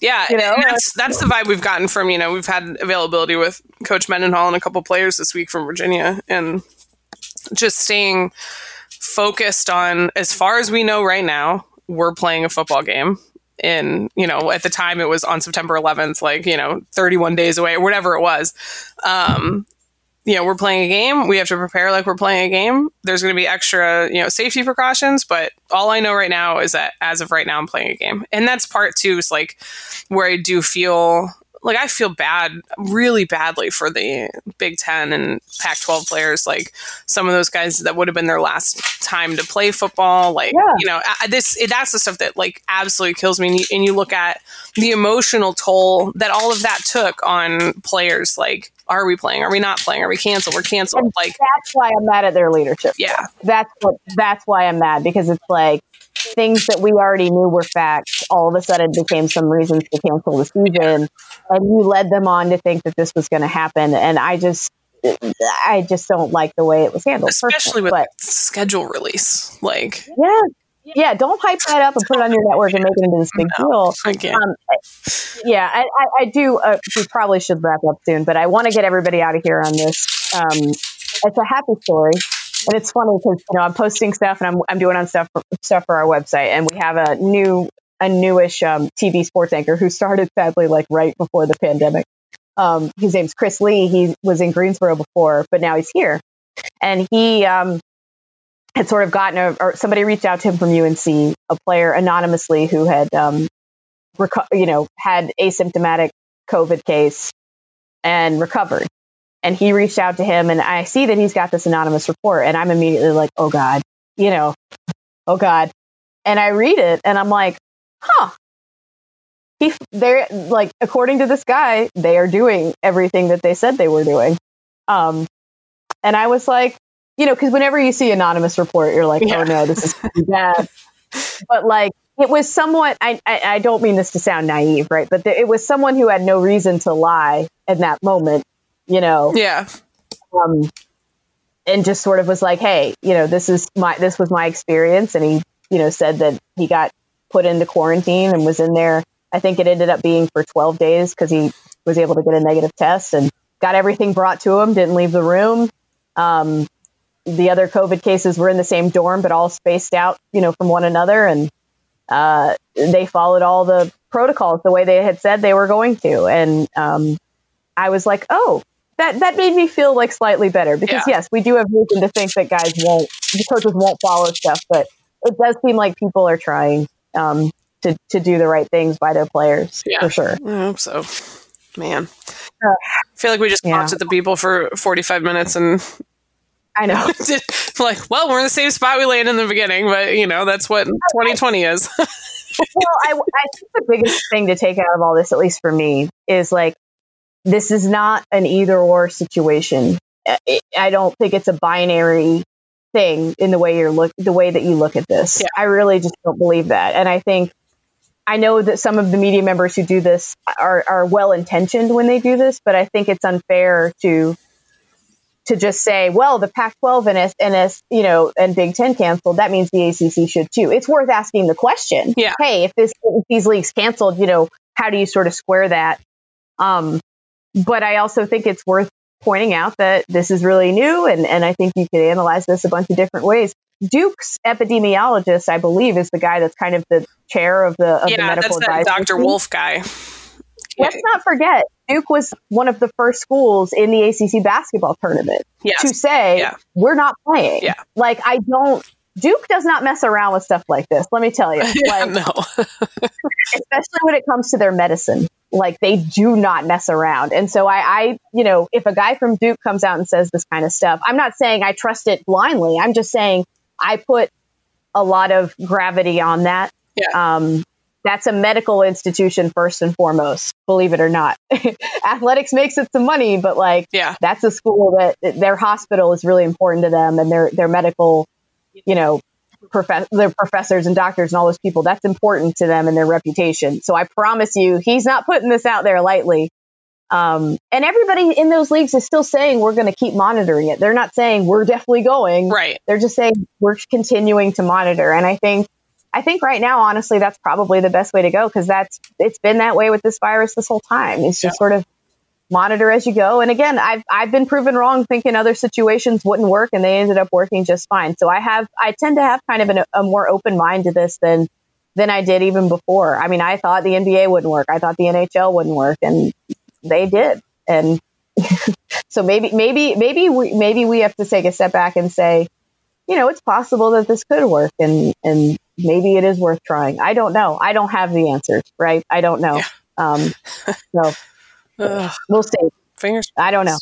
Yeah, You know, and that's that's the vibe we've gotten from you know we've had availability with Coach Mendenhall and a couple players this week from Virginia, and just staying focused on as far as we know right now, we're playing a football game. In you know, at the time it was on September 11th, like you know, 31 days away or whatever it was. Um, you know, we're playing a game. We have to prepare like we're playing a game. There's going to be extra, you know, safety precautions, but all I know right now is that as of right now, I'm playing a game. And that's part two is like where I do feel like I feel bad, really badly for the Big Ten and Pac 12 players. Like some of those guys that would have been their last time to play football. Like, Yeah. you know, I- this, that's the stuff that like absolutely kills me. And you, and you look at the emotional toll that all of that took on players. Like, are we playing? Are we not playing? Are we canceled? We're canceled. Like, That's why I'm mad at their leadership. yeah, That's what, that's why I'm mad because it's like things that we already knew were facts all of a sudden became some reasons to cancel the season. And you led them on to think that this was going to happen. And I just, I just don't like the way it was handled. especially with but schedule release. Like, yeah, yeah, don't hype that up and put it on your network and make it into this big deal. Um, yeah, I, I, I do. Uh, we probably should wrap up soon, but I want to get everybody out of here on this. Um, it's a happy story, and it's funny because you know I'm posting stuff and I'm I'm doing on stuff for, stuff for our website, and we have a new a newish um, TV sports anchor who started sadly like right before the pandemic. Um, his name's Chris Lee. He was in Greensboro before, but now he's here, and he um, had sort of gotten a, or somebody reached out to him from UNC, a player anonymously who had um, reco- you know, had asymptomatic COVID case and recovered. And he reached out to him, and I see that he's got this anonymous report, and I'm immediately like, oh God, you know, oh God. And I read it, and I'm like, huh. He, they're like, according to this guy, they are doing everything that they said they were doing. Um, and I was like, you know, because whenever you see anonymous report, you're like, Yeah. oh no, this is bad. but like, it was somewhat I, I i don't mean this to sound naive right but it was someone who had no reason to lie in that moment you know yeah, um and just sort of was like hey you know this is my this was my experience and he you know said that he got put into quarantine and was in there i think it ended up being for 12 days because he was able to get a negative test and got everything brought to him didn't leave the room um the other covid cases were in the same dorm but all spaced out you know from one another and uh, they followed all the protocols the way they had said they were going to. And um, I was like, oh, that, that made me feel like slightly better because Yeah. yes, we do have reason to think that guys won't, the coaches won't follow stuff, but it does seem like people are trying um, to, to do the right things by their players Yeah. for sure. I hope so. Man, Uh, I feel like we just yeah. talked at the people for 45 minutes and I know. like, well, we're in the same spot we landed in the beginning, but you know, that's what 2020 is. well, I, I think the biggest thing to take out of all this, at least for me, is like this is not an either or situation. I- don't think it's a binary thing in the way you're look the way that you look at this. Yeah. I really just don't believe that, and I think I know that some of the media members who do this are are well intentioned when they do this, but I think it's unfair to to just say, well, the Pac-12 and S, and S, you know, and Big Ten canceled. That means the ACC should too. It's worth asking the question. Yeah. Hey, if this if these leagues canceled, you know, how do you sort of square that? Um, but I also think it's worth pointing out that this is really new, and and I think you could analyze this a bunch of different ways. Duke's epidemiologist, I believe, is the guy that's kind of the chair of the of the yeah, medical that's that Dr. Wolfe guy. Let's not forget, Duke was one of the first schools in the ACC basketball tournament Yes. to say Yeah. we're not playing. Yeah. Like I don't. Duke does not mess around with stuff like this. Let me tell you, Yeah, like, no. especially when it comes to their medicine. Like they do not mess around. And so I, I, you know, if a guy from Duke comes out and says this kind of stuff, I'm not saying I trust it blindly. I'm just saying I put a lot of gravity on that. Yeah. Um, that's a medical institution first and foremost, believe it or not. Athletics makes it some money, but like Yeah. that's a school that their hospital is really important to them and their their medical, you know, prof- their professors and doctors and all those people. That's important to them and their reputation. So I promise you, he's not putting this out there lightly. Um, and everybody in those leagues is still saying we're going to keep monitoring it. They're not saying we're definitely going. Right. They're just saying we're continuing to monitor. And I think, I think right now, honestly, that's probably the best way to go because that's it's been that way with this virus this whole time. It's just sort of monitor as you go. And again, I've I've been proven wrong, thinking other situations wouldn't work, and they ended up working just fine. So I have I tend to have kind of an, a more open mind to this than than I did even before. I mean, I thought the NBA wouldn't work, I thought the NHL wouldn't work, and they did. And so maybe maybe maybe we maybe we have to take a step back and say, you know, it's possible that this could work, and and maybe it is worth trying. I don't know. I don't have the answers, right? I don't know. Um, so Ugh, we'll see. fingers. I don't know.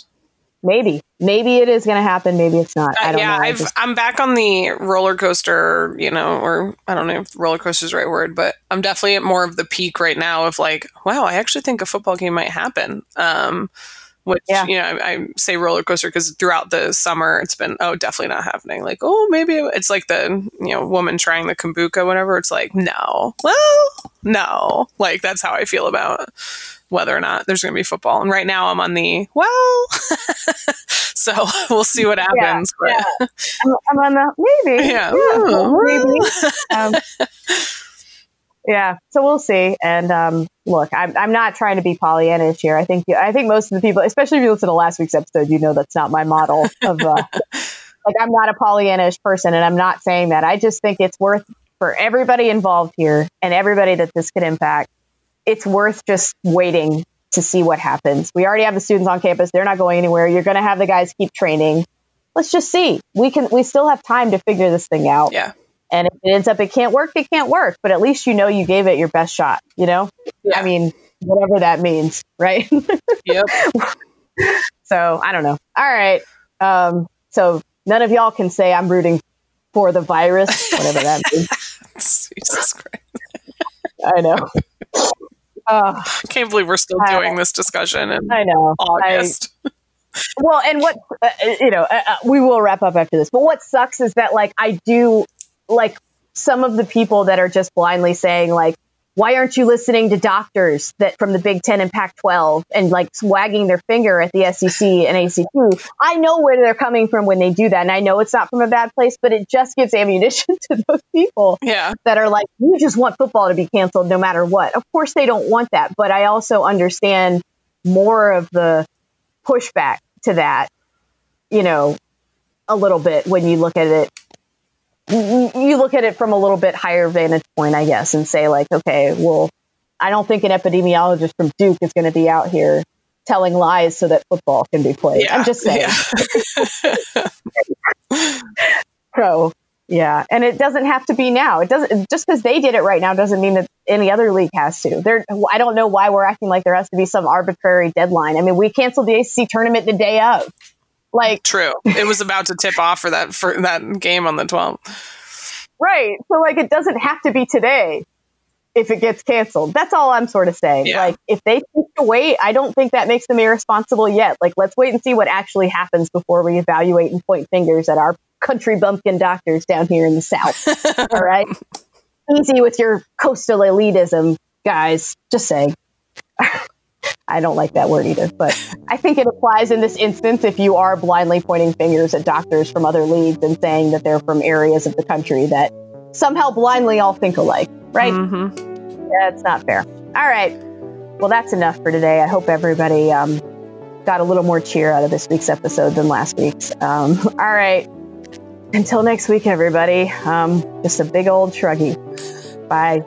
Maybe, maybe it is going to happen. Maybe it's not. I Uh, don't yeah, know. I I've, just- I'm back on the roller coaster, you know, or I don't know if roller coaster is the right word, but I'm definitely at more of the peak right now of like, wow, I actually think a football game might happen. Um, which, Yeah. you know, I, I say roller coaster because throughout the summer it's been, oh, definitely not happening. Like, oh, maybe it's like the, you know, woman trying the kombucha, whatever. It's like, no, well, no. Like, that's how I feel about whether or not there's going to be football. And right now I'm on the, well, so we'll see what happens. but yeah. I'm, I'm on the maybe. Yeah. maybe. Um, yeah. So we'll see. And um, look, I'm, I'm not trying to be Pollyannish here. I think I think most of the people, especially if you listen to last week's episode, you know that's not my model of uh, like I'm not a Pollyannish person, and I'm not saying that. I just think it's worth for everybody involved here and everybody that this could impact. It's worth just waiting to see what happens. We already have the students on campus; they're not going anywhere. You're going to have the guys keep training. Let's just see. We can. We still have time to figure this thing out. Yeah. And if it ends up it can't work, it can't work. But at least you know you gave it your best shot. You know. Yeah. I mean, whatever that means, right? Yep. So I don't know. All right. Um, so none of y'all can say I'm rooting for the virus, whatever that means. Jesus Christ. I know. Uh, I can't believe we're still I- doing this discussion in I know. I, August. well, and what uh, you know, uh, uh, we will wrap up after this. But what sucks is that like I do like some of the people that are just blindly saying like, why aren't you listening to doctors that from the Big Ten and Pac-12 and like wagging their finger at the SEC and ACC? I know where they're coming from when they do that, and I know it's not from a bad place, but it just gives ammunition to those people yeah. that are like, you just want football to be canceled no matter what. Of course, they don't want that, but I also understand more of the pushback to that, you know, a little bit when you look at it. You look at it from a little bit higher vantage point, I guess, and say, like, okay, well, I don't think an epidemiologist from Duke is going to be out here telling lies so that football can be played. Yeah. I'm just saying. Yeah. So yeah, and it doesn't have to be now. It doesn't just because they did it right now doesn't mean that any other league has to. There, I don't know why we're acting like there has to be some arbitrary deadline. I mean, we canceled the ACC tournament the day of. Like, True. It was about to tip off for that for that game on the 12th. right? So like, it doesn't have to be today if it gets canceled. That's all I'm sort of saying. Yeah. Like, if they choose to wait, I don't think that makes them irresponsible yet. Like, let's wait and see what actually happens before we evaluate and point fingers at our country bumpkin doctors down here in the South. All right. Easy with your coastal elitism, guys. Just saying. I don't like that word either, but I think it applies in this instance if you are blindly pointing fingers at doctors from other leagues and saying that they're from areas of the country that somehow blindly all think alike, right? Mhm. That's not fair. All right. Well, that's enough for today. I hope everybody um, got a little more cheer out of this week's episode than last week's. Um, all right. Until next week, everybody. Um, just a big old shruggy. Bye.